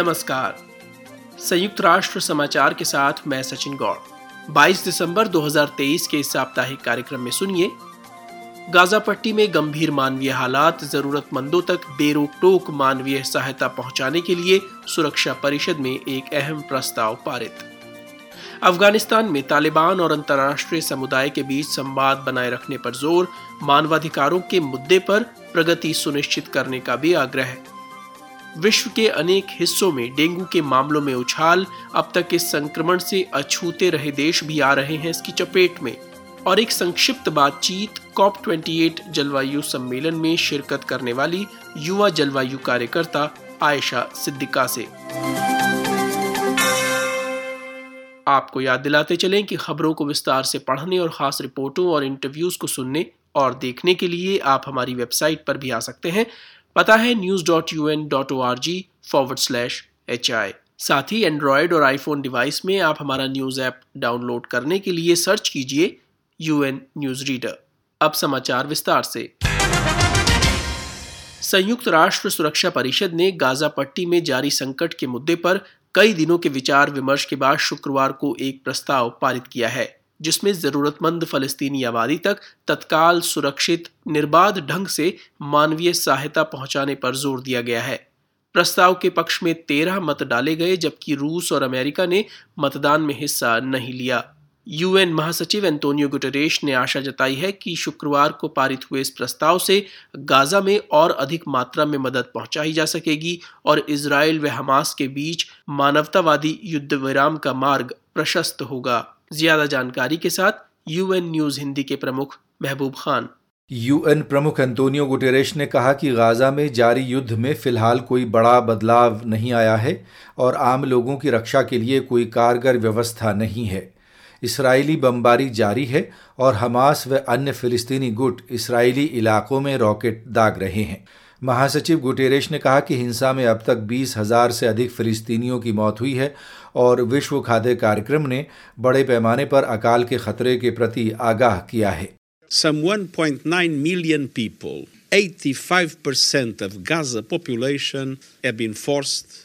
नमस्कार। संयुक्त राष्ट्र समाचार के साथ मैं सचिन गौड़। 22 दिसंबर 2023 के इस साप्ताहिक कार्यक्रम में सुनिए। गाजा पट्टी में गंभीर मानवीय हालात, जरूरतमंदों तक बेरोक टोक मानवीय सहायता पहुँचाने के लिए सुरक्षा परिषद में एक अहम प्रस्ताव पारित। अफ़गानिस्तान में तालिबान और अंतर्राष्ट्रीय समुदाय के बीच संवाद बनाए रखने पर ज़ोर, मानवाधिकारों के मुद्दे पर प्रगति सुनिश्चित करने का भी आग्रह। विश्व के अनेक हिस्सों में डेंगू के मामलों में उछाल अब तक इस संक्रमण से अछूते रहे देश भी आ रहे हैं इसकी चपेट में। और एक संक्षिप्त बातचीत कॉप 28 जलवायु सम्मेलन में शिरकत करने वाली युवा जलवायु कार्यकर्ता आयशा सिद्दिका से। आपको याद दिलाते चलें कि खबरों को विस्तार से पढ़ने और खास रिपोर्टों और इंटरव्यूज़ को सुनने और देखने के लिए आप हमारी वेबसाइट पर भी आ सकते हैं। पता है news dot U N dot O R G forward slash H I साथ ही एंड्रॉयड और आईफोन डिवाइस में आप हमारा न्यूज़ ऐप डाउनलोड करने के लिए सर्च कीजिए यूएन न्यूज़ रीडर अब समाचार विस्तार से। संयुक्त राष्ट्र सुरक्षा परिषद ने गाजा पट्टी में जारी संकट के मुद्दे पर कई दिनों के विचार विमर्श के बाद शुक्रवार को एक प्रस्ताव पारित किया है। जिसमें जरूरतमंद फलस्तीनी आबादी तक तत्काल सुरक्षित, निर्बाध ढंग से मानवीय सहायता पहुँचाने पर ज़ोर दिया गया है। प्रस्ताव के पक्ष में तेरह मत डाले गए, जबकि रूस और अमेरिका ने मतदान में हिस्सा नहीं लिया। यूएन महासचिव एंटोनियो गुटरेश ने आशा जताई है कि शुक्रवार को पारित हुए इस प्रस्ताव से गाजा में और अधिक मात्रा में मदद पहुंचाई जा सकेगी और इसराइल व हमास के बीच मानवतावादी युद्ध विराम का मार्ग प्रशस्त होगा। ज़्यादा जानकारी के साथ यूएन न्यूज़ हिंदी के प्रमुख महबूब खान। यूएन प्रमुख एंटोनियो गुटेरेश ने कहा कि गाजा में जारी युद्ध में फ़िलहाल कोई बड़ा बदलाव नहीं आया है और आम लोगों की रक्षा के लिए कोई कारगर व्यवस्था नहीं है। इसराइली बमबारी जारी है और हमास व अन्य फिलिस्तीनी गुट इसराइली इलाकों में रॉकेट दाग रहे हैं। महासचिव गुटेरेश ने कहा कि हिंसा में अब तक बीस हज़ार से अधिक फिलिस्तीनियों की मौत हुई है और विश्व खाद्य कार्यक्रम ने बड़े पैमाने पर अकाल के खतरे के प्रति आगाह किया है। Some 1.9 million people, 85% of Gaza population have been forced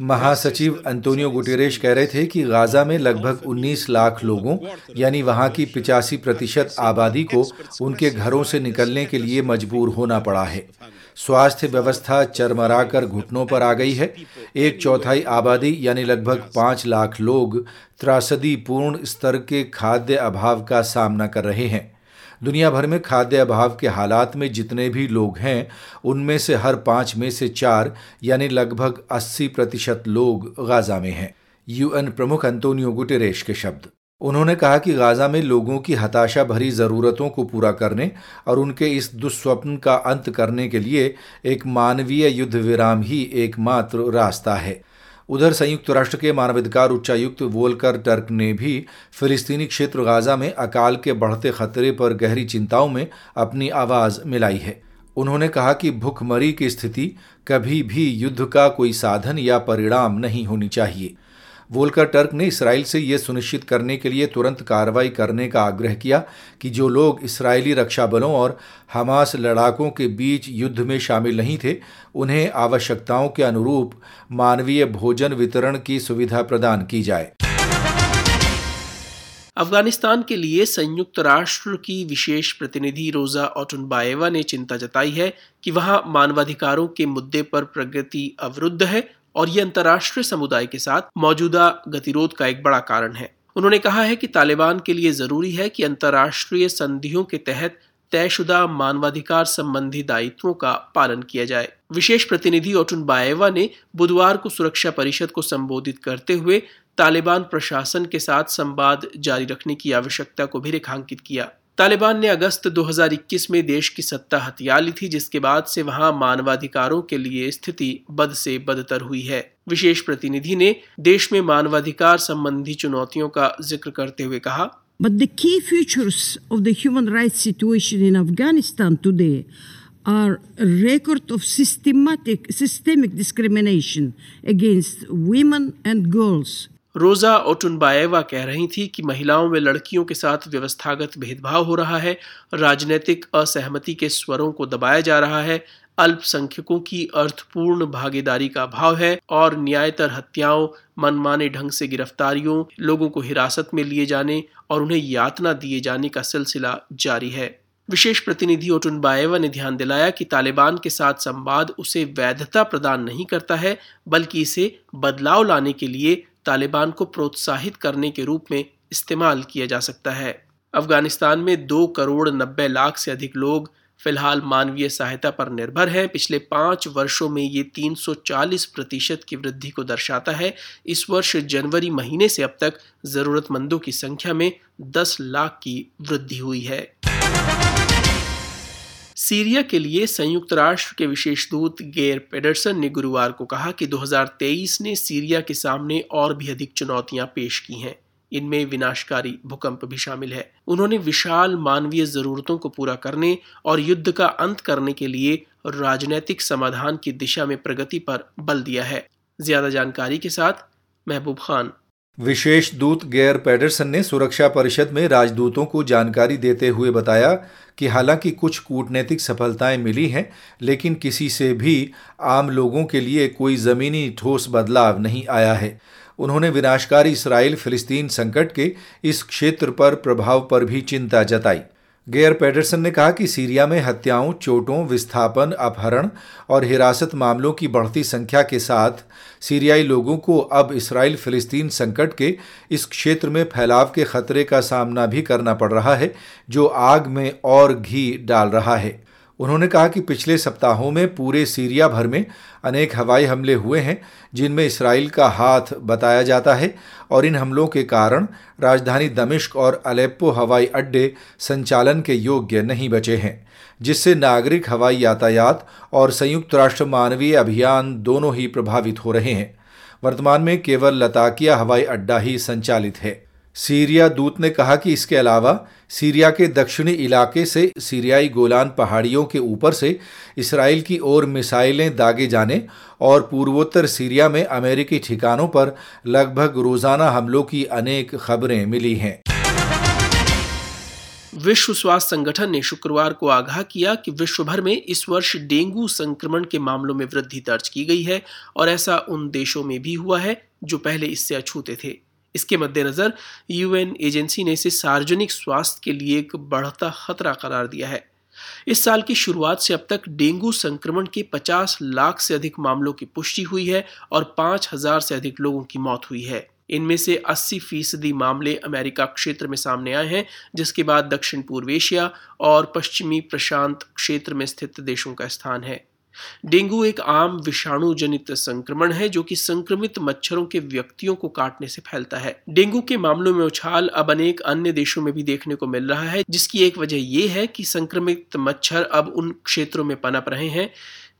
महासचिव अंतोनियो गुटेरेश कह रहे थे कि गाजा में लगभग 19 लाख लोगों, यानी वहाँ की पिचासी प्रतिशत आबादी को उनके घरों से निकलने के लिए मजबूर होना पड़ा है। स्वास्थ्य व्यवस्था चरमरा कर घुटनों पर आ गई है। एक चौथाई आबादी, यानी लगभग पाँच लाख लोग, त्रासदी पूर्ण स्तर के खाद्य अभाव का सामना कर रहे हैं। दुनिया भर में खाद्य अभाव के हालात में जितने भी लोग हैं, उनमें से हर पाँच में से चार, यानी लगभग अस्सी प्रतिशत लोग गाजा में हैं। यूएन प्रमुख अंतोनियो गुटेरेश के शब्द। उन्होंने कहा कि गाजा में लोगों की हताशा भरी ज़रूरतों को पूरा करने और उनके इस दुस्वप्न का अंत करने के लिए एक मानवीय युद्ध विराम ही एकमात्र रास्ता है। उधर संयुक्त राष्ट्र के मानवाधिकार उच्चायुक्त वोलकर टर्क ने भी फिलिस्तीनी क्षेत्र गाजा में अकाल के बढ़ते खतरे पर गहरी चिंताओं में अपनी आवाज़ मिलाई है। उन्होंने कहा कि भूखमरी की स्थिति कभी भी युद्ध का कोई साधन या परिणाम नहीं होनी चाहिए। वोल्कर टर्क ने इसराइल से यह सुनिश्चित करने के लिए तुरंत कार्रवाई करने का आग्रह किया कि जो लोग इसराइली रक्षा बलों और हमास लड़ाकों के बीच युद्ध में शामिल नहीं थे, उन्हें आवश्यकताओं के अनुरूप मानवीय भोजन वितरण की सुविधा प्रदान की जाए। अफ़गानिस्तान के लिए संयुक्त राष्ट्र की विशेष प्रतिनिधि रोजा ओटनबाएवा ने चिंता जताई है कि वहाँ मानवाधिकारों के मुद्दे पर प्रगति अवरुद्ध है और ये अंतर्राष्ट्रीय समुदाय के साथ मौजूदा गतिरोध का एक बड़ा कारण है। उन्होंने कहा है कि तालिबान के लिए ज़रूरी है कि अंतर्राष्ट्रीय संधियों के तहत तयशुदा मानवाधिकार संबंधी दायित्वों का पालन किया जाए। विशेष प्रतिनिधि ओटुन बाएवा ने बुधवार को सुरक्षा परिषद को संबोधित करते हुए तालिबान प्रशासन के साथ संवाद जारी रखने की आवश्यकता को भी रेखांकित किया। तालिबान ने अगस्त 2021 में देश की सत्ता हथिया ली थी जिसके बाद से वहाँ मानवाधिकारों के लिए स्थिति बद से बदतर हुई है विशेष प्रतिनिधि ने देश में मानवाधिकार संबंधी चुनौतियों का ज़िक्र करते हुए कहा But the key features of the human rights situation in Afghanistan today are a record of systematic systemic discrimination against women and girls रोजा ओटुनबाएवा कह रही थी कि महिलाओं में लड़कियों के साथ व्यवस्थागत भेदभाव हो रहा है, राजनीतिक असहमति के स्वरों को दबाया जा रहा है, अल्पसंख्यकों की अर्थपूर्ण भागीदारी का अभाव है और न्यायतर हत्याओं, मनमाने ढंग से गिरफ्तारियों, लोगों को हिरासत में लिए जाने और उन्हें यातना दिए जाने का सिलसिला जारी है। विशेष प्रतिनिधि ओटुन बाएवा ने ध्यान दिलाया कि तालिबान के साथ संवाद उसे वैधता प्रदान नहीं करता है, बल्कि इसे बदलाव लाने के लिए तालिबान को प्रोत्साहित करने के रूप में इस्तेमाल किया जा सकता है। अफ़गानिस्तान में दो करोड़ नब्बे लाख से अधिक लोग फ़िलहाल मानवीय सहायता पर निर्भर हैं। पिछले पाँच वर्षों में ये 340 प्रतिशत की वृद्धि को दर्शाता है। इस वर्ष जनवरी महीने से अब तक ज़रूरतमंदों की संख्या में 10 लाख की वृद्धि हुई है। सीरिया के लिए संयुक्त राष्ट्र के विशेष दूत गेर पेडरसन ने गुरुवार को कहा कि 2023 ने सीरिया के सामने और भी अधिक चुनौतियाँ पेश की हैं। इनमें विनाशकारी भूकंप भी शामिल है। उन्होंने विशाल मानवीय जरूरतों को पूरा करने और युद्ध का अंत करने के लिए राजनीतिक समाधान की दिशा में प्रगति पर बल दिया है। ज़्यादा जानकारी के साथ महबूब खान। विशेष दूत गेयर पेडरसन ने सुरक्षा परिषद में राजदूतों को जानकारी देते हुए बताया कि हालाँकि कुछ कूटनीतिक सफलताएँ मिली हैं, लेकिन किसी से भी आम लोगों के लिए कोई ज़मीनी ठोस बदलाव नहीं आया है। उन्होंने विनाशकारी इसराइल फिलिस्तीन संकट के इस क्षेत्र पर प्रभाव पर भी चिंता जताई। गेयर पेडरसन ने कहा कि सीरिया में हत्याओं, चोटों, विस्थापन, अपहरण और हिरासत मामलों की बढ़ती संख्या के साथ सीरियाई लोगों को अब इसराइल फिलिस्तीन संकट के इस क्षेत्र में फैलाव के खतरे का सामना भी करना पड़ रहा है, जो आग में और घी डाल रहा है। उन्होंने कहा कि पिछले सप्ताहों में पूरे सीरिया भर में अनेक हवाई हमले हुए हैं, जिनमें इसराइल का हाथ बताया जाता है और इन हमलों के कारण राजधानी दमिश्क और अलेप्पो हवाई अड्डे संचालन के योग्य नहीं बचे हैं, जिससे नागरिक हवाई यातायात और संयुक्त राष्ट्र मानवीय अभियान दोनों ही प्रभावित हो रहे हैं। वर्तमान में केवल लताकिया हवाई अड्डा ही संचालित है। सीरिया दूत ने कहा कि इसके अलावा सीरिया के दक्षिणी इलाके से सीरियाई गोलान पहाड़ियों के ऊपर से इसराइल की ओर मिसाइलें दागे जाने और पूर्वोत्तर सीरिया में अमेरिकी ठिकानों पर लगभग रोज़ाना हमलों की अनेक खबरें मिली हैं। विश्व स्वास्थ्य संगठन ने शुक्रवार को आगाह किया कि विश्व भर में इस वर्ष डेंगू संक्रमण के मामलों में वृद्धि दर्ज की गई है और ऐसा उन देशों में भी हुआ है जो पहले इससे अछूते थे। इसके मद्देनजर यूएन एजेंसी ने इसे सार्वजनिक स्वास्थ्य के लिए एक बढ़ता खतरा करार दिया है। इस साल की शुरुआत से अब तक डेंगू संक्रमण के 50 लाख से अधिक मामलों की पुष्टि हुई है और 5000 से अधिक लोगों की मौत हुई है। इनमें से 80 फ़ीसदी मामले अमेरिका क्षेत्र में सामने आए हैं, जिसके बाद दक्षिण पूर्व एशिया और पश्चिमी प्रशांत क्षेत्र में स्थित देशों का स्थान है। डेंगू एक आम विषाणु जनित संक्रमण है जो कि संक्रमित मच्छरों के व्यक्तियों को काटने से फैलता है। डेंगू के मामलों में उछाल अब अनेक अन्य देशों में भी देखने को मिल रहा है, जिसकी एक वजह यह है कि संक्रमित मच्छर अब उन क्षेत्रों में पनप रहे हैं,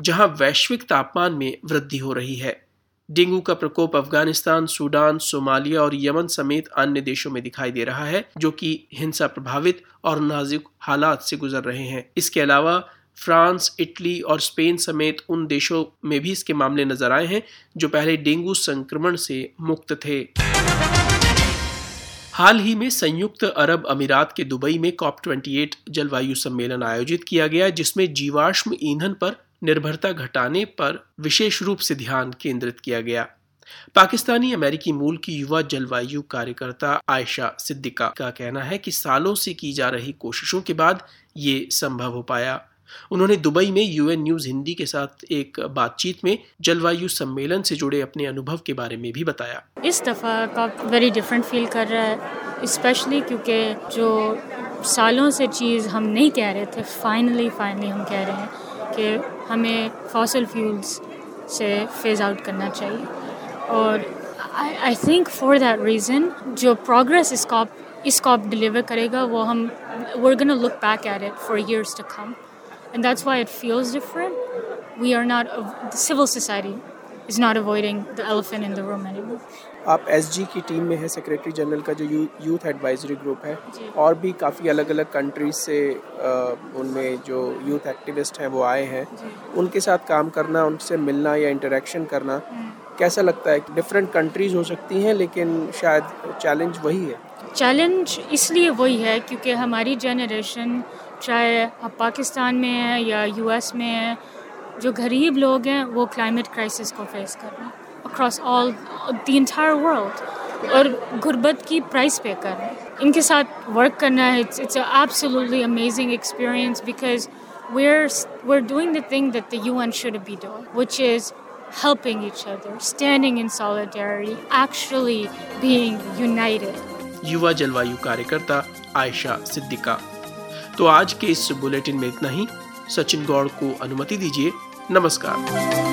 जहाँ वैश्विक तापमान में वृद्धि हो रही है। डेंगू का प्रकोप अफ़गानिस्तान, सूडान, सोमालिया और यमन समेत अन्य देशों में दिखाई दे रहा है, जो कि हिंसा प्रभावित और नाजुक हालात से गुजर रहे हैं। इसके अलावा फ्रांस, इटली और स्पेन समेत उन देशों में भी इसके मामले नज़र आए हैं, जो पहले डेंगू संक्रमण से मुक्त थे। हाल ही में संयुक्त अरब अमीरात के दुबई में कॉप 28 जलवायु सम्मेलन आयोजित किया गया, जिसमें जीवाश्म ईंधन पर निर्भरता घटाने पर विशेष रूप से ध्यान केंद्रित किया गया। पाकिस्तानी अमेरिकी मूल की युवा जलवायु कार्यकर्ता आयशा सिद्दीका का कहना है कि सालों से की जा रही कोशिशों के बाद ये संभव हो पाया। उन्होंने दुबई में यूएन न्यूज़ हिंदी के साथ एक बातचीत में जलवायु सम्मेलन से जुड़े अपने अनुभव के बारे में भी बताया। इस दफ़ा का वेरी डिफरेंट फील कर रहा है स्पेशली क्योंकि जो सालों से चीज़ हम नहीं कह रहे थे फाइनली फाइनली हम कह रहे हैं कि हमें फॉसल फ्यूल्स से फ़ेज़ आउट करना चाहिए। और I think for that reason जो प्रोग्रेस इस कॉप इस कॉप डिलीवर करेगा, वो हम to look back at it for years to come and that's why it feels different. We are not, the civil society is not avoiding the elephant in the room anymore. आप S की team में है secretary general का जो you, youth advisory group है और भी काफ़ी अलग अलग कंट्रीज़ से उनमें जो यूथ एक्टिविस्ट हैं वो आए हैं उनके साथ काम करना उनसे मिलना या इंटरेक्शन करना हम्म। कैसा लगता है डिफरेंट कंट्रीज़ हो सकती हैं लेकिन शायद चैलेंज वही है चैलेंज इसलिए वही है क्योंकि हमारी जनरेशन चाहे आप पाकिस्तान में हैं या यूएस में हैं जो गरीब लोग हैं वो क्लाइमेट क्राइसिस को फेस कर रहे हैं across all the entire world और गुर्बत की प्राइस पे कर रहे हैं। इनके साथ वर्क करना है it's absolutely amazing experience because we're we're doing the thing that the UN should be doing, which is helping each other, standing in solidarity, actually being united. युवा जलवायु कार्यकर्ता आयशा सिद्दीका। तो आज के इस बुलेटिन में इतना ही। सचिन गौड़ को अनुमति दीजिए। नमस्कार।